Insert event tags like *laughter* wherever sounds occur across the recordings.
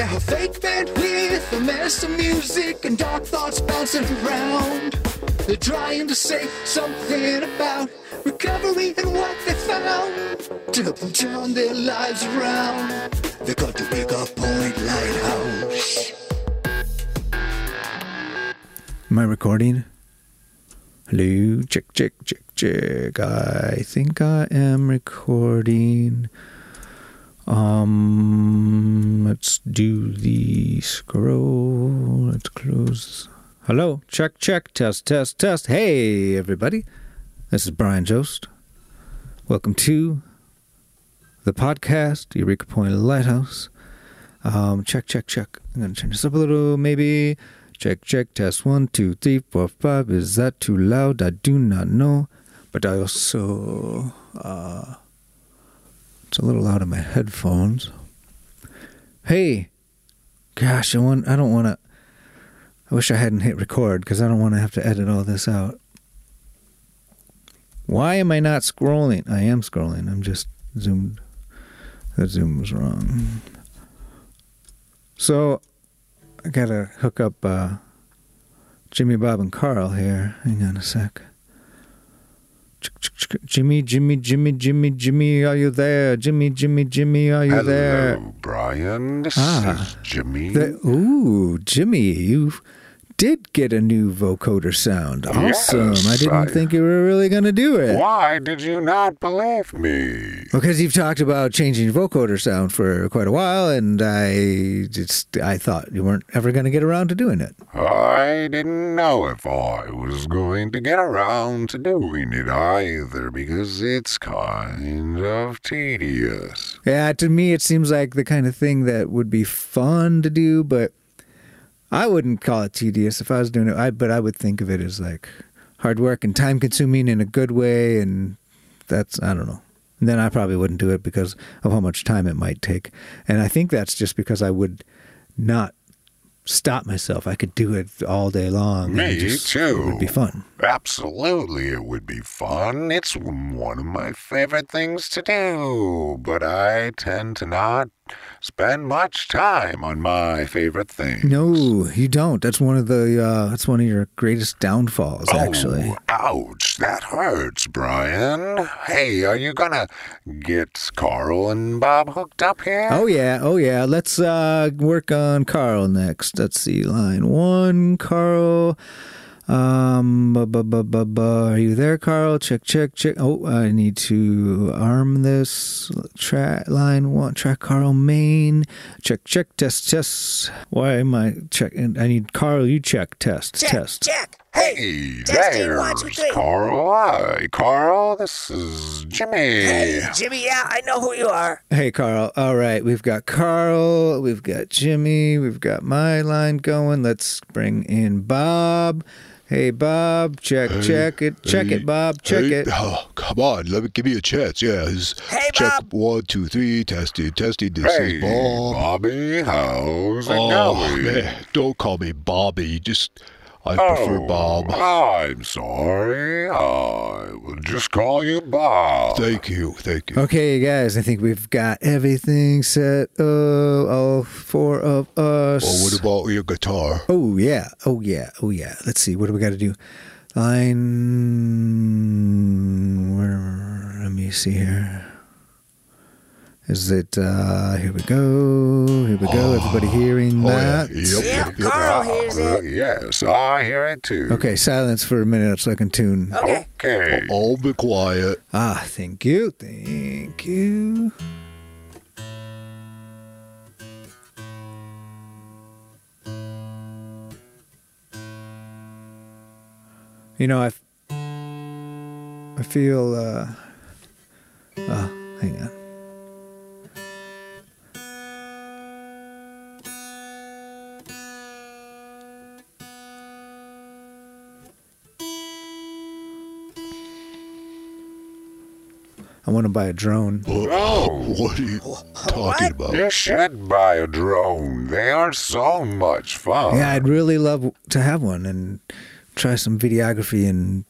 They're a fake band with a mess of music and dark thoughts bouncing around. They're trying to say something about recovery and what they found to help them turn their lives around. They're called the Eureka Point Lighthouse. I recording? Hello, check, check, check, check. I think I am recording. Um, let's do the scroll. Let's close. Hello, check, check, test, test, test. Hey, everybody. This is Brian Jost. Welcome to the podcast, Eureka Point Lighthouse. Um, check, check, check. I'm gonna turn this up a little, maybe. Check, check, test one, two, three, four, five. Is that too loud? I do not know. But I also, uh, it's a little loud in my headphones. Hey, gosh, I want, I don't want to, I wish I hadn't hit record because I don't want to have to edit all this out. Why am I not scrolling? I am scrolling. I'm just zoomed. The zoom was wrong. So, I gotta hook up uh, Jimmy, Bob, and Carl here. Hang on a sec. Jimmy, Jimmy, Jimmy, Jimmy, Jimmy, are you there? Jimmy, Jimmy, Jimmy, are you Hello, there? Brian. This Ah, is Jimmy. The, ooh, Jimmy, you did get a new vocoder sound. Awesome. I didn't I- think you were really going to do it. Why did you not believe me? Because you've talked about changing vocoder sound for quite a while, and I just I thought you weren't ever going to get around to doing it. I didn't know if I was going to get around to doing it either because it's kind of tedious. Yeah, to me, it seems like the kind of thing that would be fun to do, but I wouldn't call it tedious if I was doing it. I, but I would think of it as like hard work and time consuming in a good way, and that's I don't know. And then I probably wouldn't do it because of how much time it might take. And I think that's just because I would not stop myself. I could do it all day long. Me just- too. It would be fun. Absolutely, it would be fun. It's one of my favorite things to do, but I tend to not spend much time on my favorite things. No, you don't. That's one of the. Uh, that's one of your greatest downfalls, actually. Oh, ouch, that hurts, Brian. Hey, are you gonna get Carl and Bob hooked up here? Oh yeah, oh yeah. Let's uh work on Carl next. Let's see, line one, Carl. Um, bu- bu- bu- bu- bu- are you there, Carl? Check, check, check. Oh, I need to arm this track. Line one, track Carl main. Check, check, test, test. Why am I checking? I need Carl. You check, test, Check, test. check. Hey, Hey, testing, there's three. Carl. Hi, Carl. This is Jimmy. hey, Jimmy, yeah, I know who you are. Hey, Carl. All right, we've got Carl, we've got Jimmy, we've got my line going. Let's bring in Bob. Hey, Bob, check, check it, check hey, it, Bob, check hey, it. *laughs* Oh, come on, let me give me a chance. Yeah, Hey, check Bob. one, two, three, testing, testing. This Hey, is Bob. Bobby. How's it oh going? man, don't call me Bobby. Just I prefer Oh, Bob. I'm sorry. I will just call you Bob. Thank you, thank you. Okay, guys, I think we've got everything set. Uh, all four of us. Well, what about your guitar? Oh yeah, oh yeah, oh yeah. Let's see, what do we got to do? Line. Where? Let me see here. Is it? uh Here we go. Here we go. Everybody hearing Oh, yeah. that? Yep, Yeah, yep, yep. Carl hears Uh, it. yes, I hear it too. Okay, silence for a minute so I can tune. Okay. Okay. I'll be quiet. Ah, thank you, thank you. You know, I, f- I feel, uh, oh, hang on. I want to buy a drone. *laughs* Oh. What are you talking about? You should buy a drone. They are so much fun. Yeah, I'd really love to have one and try some videography and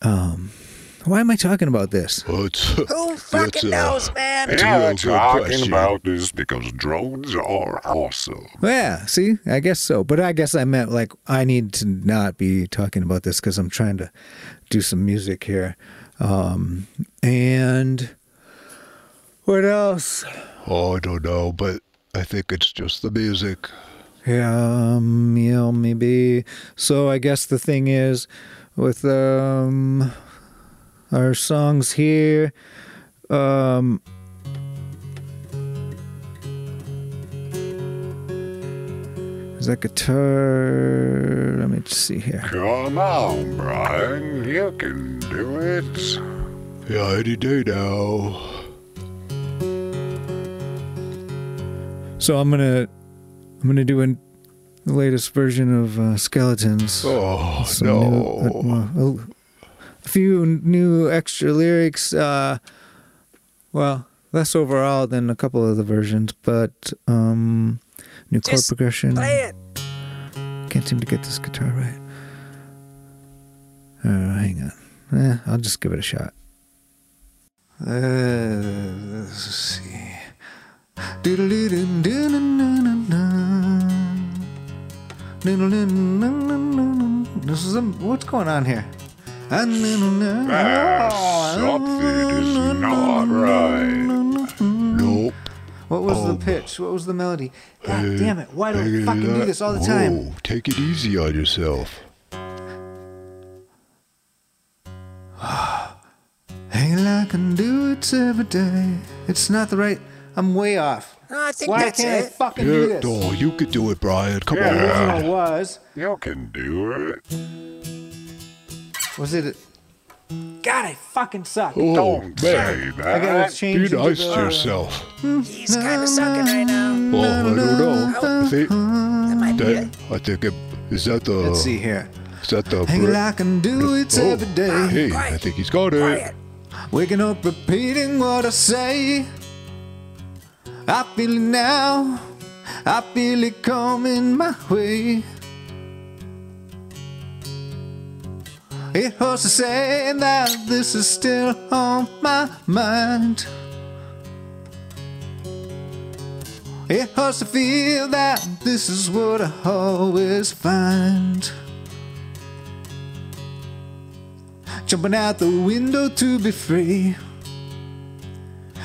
um, Why am I talking about this? Well, it's, *laughs* Who fucking uh, knows, man? It's a Yeah, real good talking question. about this because drones are awesome. Yeah, see, I guess so. But I guess I meant like I need to not be talking about this because I'm trying to do some music here. Um, and what else? Oh, I don't know, but I think it's just the music. Yeah, um, yeah, maybe. So I guess the thing is, with um, our songs here, um, is that guitar? Let me see here. Come on, Brian. You can do it. Yeah, any day now. So I'm gonna, I'm gonna do an, the latest version of uh, Skeletons. Oh, Some no. new- uh, a few new extra lyrics. Uh, well, less overall than a couple of the versions, but um, new chord Just progression. Play it. Can't seem to get this guitar right. Uh, hang on. Eh, I'll just give it a shot. Uh, let's see. This is a, what's going on here? Ah, something is not right. Nope. What was the Oh. pitch? What was the melody? Uh, God Hey, damn it! Why do I hey, fucking do this all the time? Whoa, take it easy on yourself. *sighs* Hey, I can do it every day. It's not the right. I'm way off. No, I think Why that's can't I it. fucking do Yeah, this? no, you could do it, Brian. Come Yeah. The on. original was You can do it. was it? God, I fucking suck. Oh, Don't say man. I gotta change Be into nice to yourself. He's kind of sucking right now. Oh, I don't know. Oh. I think, That might be that, it. I think it, is that the, Let's see here. is that the, Hey, Brit- I can do oh, it oh, every day. Ah, hey, I think he's got it. Quiet. Waking up, repeating what I say. I feel it now. I feel it coming my way. It hurts to say that this is still on my mind. It hurts to feel that this is what I always find. Jumping out the window to be free.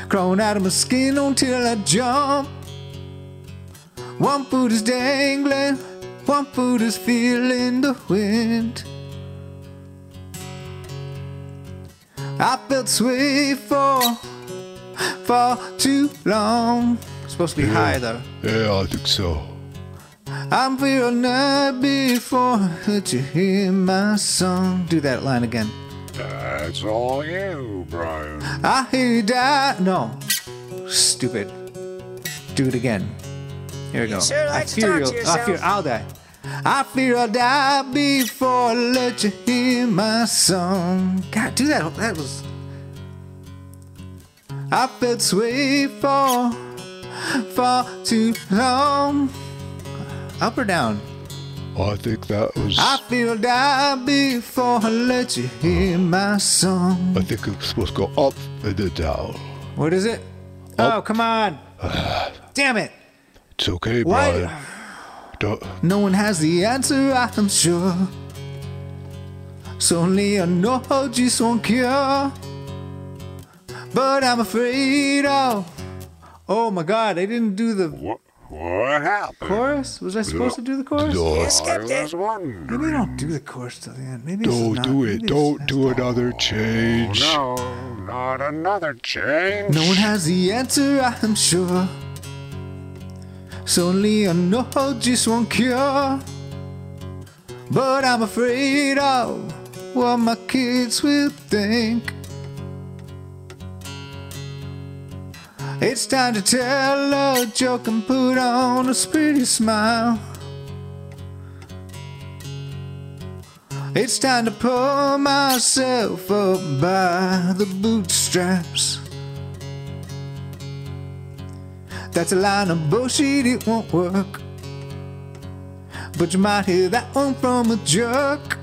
Crawling out of my skin until I jump. One foot is dangling, one foot is feeling the wind. I felt sway for far too long. Supposed to be high though. Yeah, I think so. I'm feeling night before that you hear my song. Do that line again. That's all you, Brian. I hear you die. No. Stupid. Do it again. Here we go. sure like I to fear talk you'll- I fear yourself. I'll die. I fear I'll die before I let you hear my song. God, do that. That was. I felt sway for far too long. Up or down? Oh, I think that was. I feel I'll die before I let you hear my song. I think it's supposed to go up and then down. What is it? Oh, come on. *sighs* Damn it. It's okay, Why- Brian. Don't, No one has the answer, I'm sure. So only I know just one cure. But I'm afraid of. Oh my god, I didn't do the What, what happened? chorus? Was I supposed to do the chorus? no, You I skipped was it. wondering. Maybe I don't do the chorus till the end. Maybe it's don't not. do maybe it. it's Don't do up. another change. Oh, no, not another change. No one has the answer, I'm sure. So only I know just one cure. But I'm afraid of what my kids will think. It's time to tell a joke and put on a pretty smile. It's time to pull myself up by the bootstraps. That's a line of bullshit, it won't work. But you might hear that one from a jerk.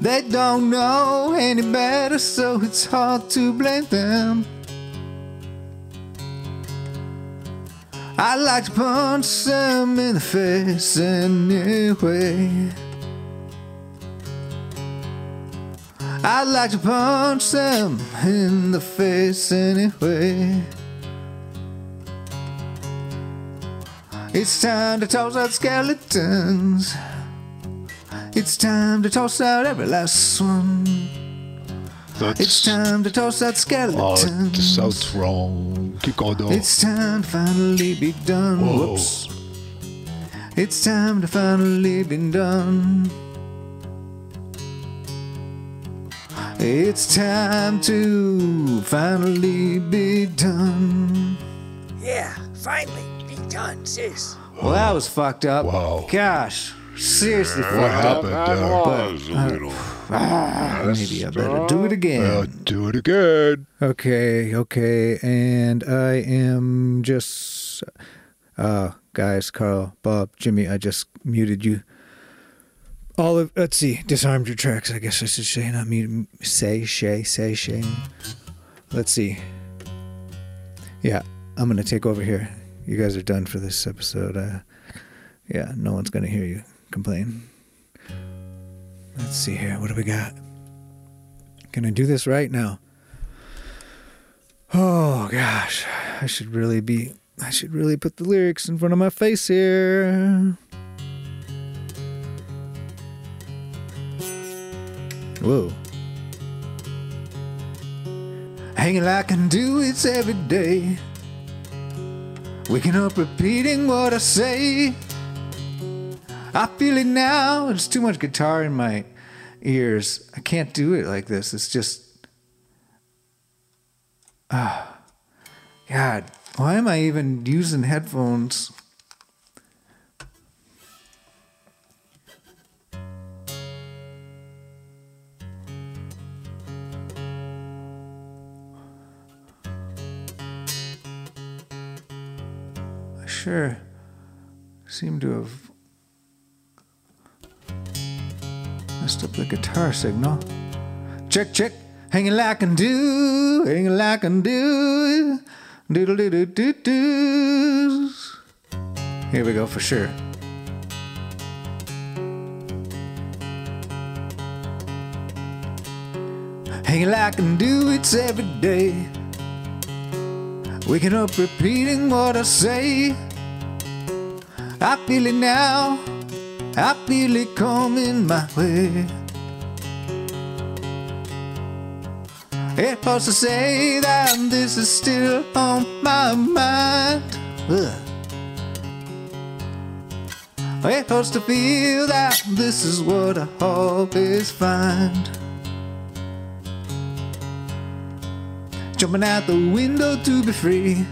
They don't know any better, so it's hard to blame them. I like to punch them in the face anyway. I like to punch them in the face anyway. It's time to toss out skeletons. It's time to toss out every last one. It's time to toss out oh, skeletons. this sounds wrong. Keep going though. It's time to finally be done. Whoa. Whoops. It's time to finally be done. It's time to finally be done. Yeah, finally, be done, sis. Well, that was fucked up. Wow. Gosh, seriously What fucked up. happened That there? was a little. Ah, maybe I better do it again. Uh, do it again. Okay, okay, and I am just, uh, guys, Carl, Bob, Jimmy, I just muted you. All of, let's see, disarmed your tracks, I guess I should say, not mute, say, shay, say, shay. Let's see. Yeah, I'm gonna take over here. You guys are done for this episode. Uh, yeah, no one's gonna hear you complain. Let's see here, what do we got? Gonna do this right now. Oh gosh, I should really be. I should really put the lyrics in front of my face here. Whoa. Hanging like I do it's every day. Waking up repeating what I say. I feel it now. There's too much guitar in my ears. I can't do it like this. It's just. Ah. God, why am I even using headphones? Sure seem to have messed up the guitar signal. Check, check. Hanging like I do, hanging like I do. Doodle doo doo doo. Here we go for sure. Hanging like I do it every day. Waking up repeating what I say. I feel it now. I feel it coming my way. It hurts to say that this is still on my mind. Ugh. It hurts to feel that this is what I always find. Jumping out the window to be free.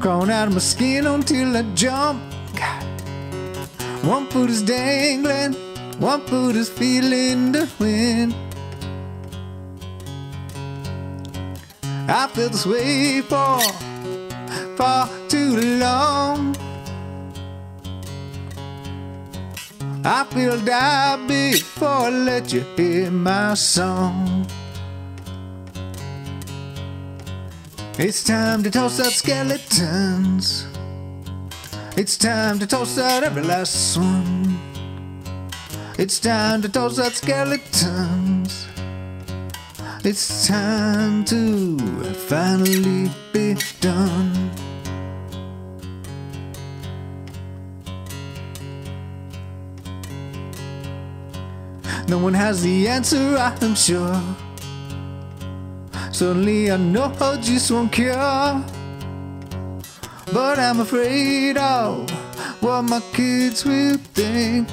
Crawling out of my skin until I jump. God. One foot is dangling, one foot is feeling the wind. I feel this way for far too long. I feel die before I let you hear my song. It's time to toss out skeletons. It's time to toss out every last one. It's time to toss out skeletons. It's time to finally be done. No one has the answer, I'm sure. Suddenly I know I just won't cure. But I'm afraid of what my kids will think.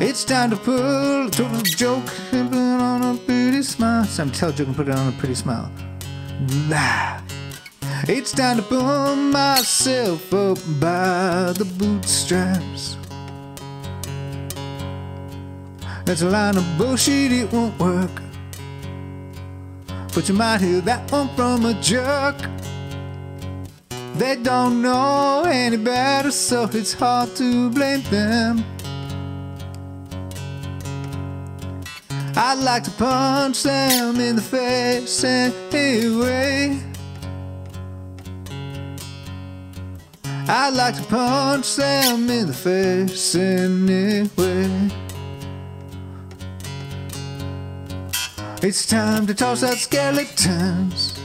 It's time to pull a total joke and put on a pretty smile. Time to tell a joke and put it on a pretty smile. Blah. It's time to pull myself up by the bootstraps. That's a line of bullshit, it won't work. But you might hear that one from a jerk. They don't know any better, so it's hard to blame them. I'd like to punch them in the face anyway. I'd like to punch them in the face anyway. It's time to toss out skeletons.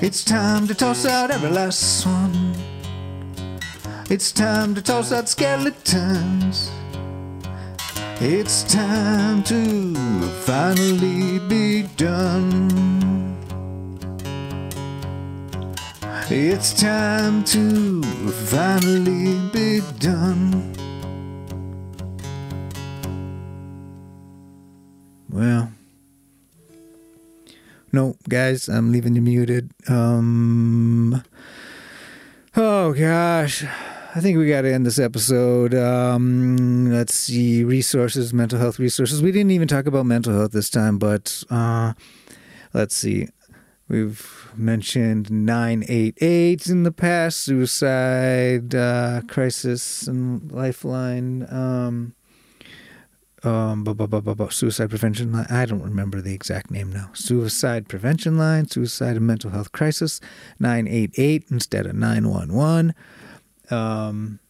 It's time to toss out every last one. It's time to toss out skeletons. It's time to finally be done. It's time to finally be done. Well, no, guys, I'm leaving you muted. Um, oh gosh, I think we got to end this episode. Um, let's see, resources, mental health resources. We didn't even talk about mental health this time, but uh, let's see. We've mentioned 988 in the past, suicide uh, crisis and lifeline. Um, um, bu- bu- bu- suicide prevention line. I don't remember the exact name now. Suicide prevention line, suicide and mental health crisis, 988 instead of 911. Um,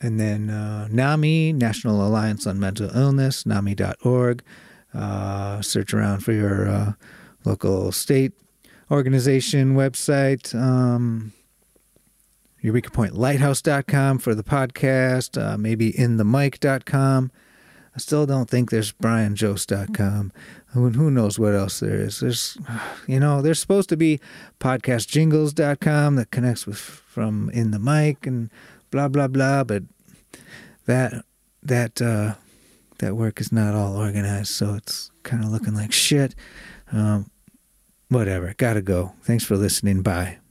and then uh, NAMI, National Alliance on Mental Illness, NAMI.org. Uh, search around for your uh, local state organization website. Um, Eureka Point Lighthouse.com for the podcast, uh, maybe inthemic.com. I still don't think there's brianjost.com. Who, who knows what else there is? There's, you know, there's supposed to be podcastjingles.com that connects with from in the mic and blah blah blah, but that that uh, that work is not all organized, so it's kind of looking like shit. Um, whatever, gotta go. Thanks for listening. Bye.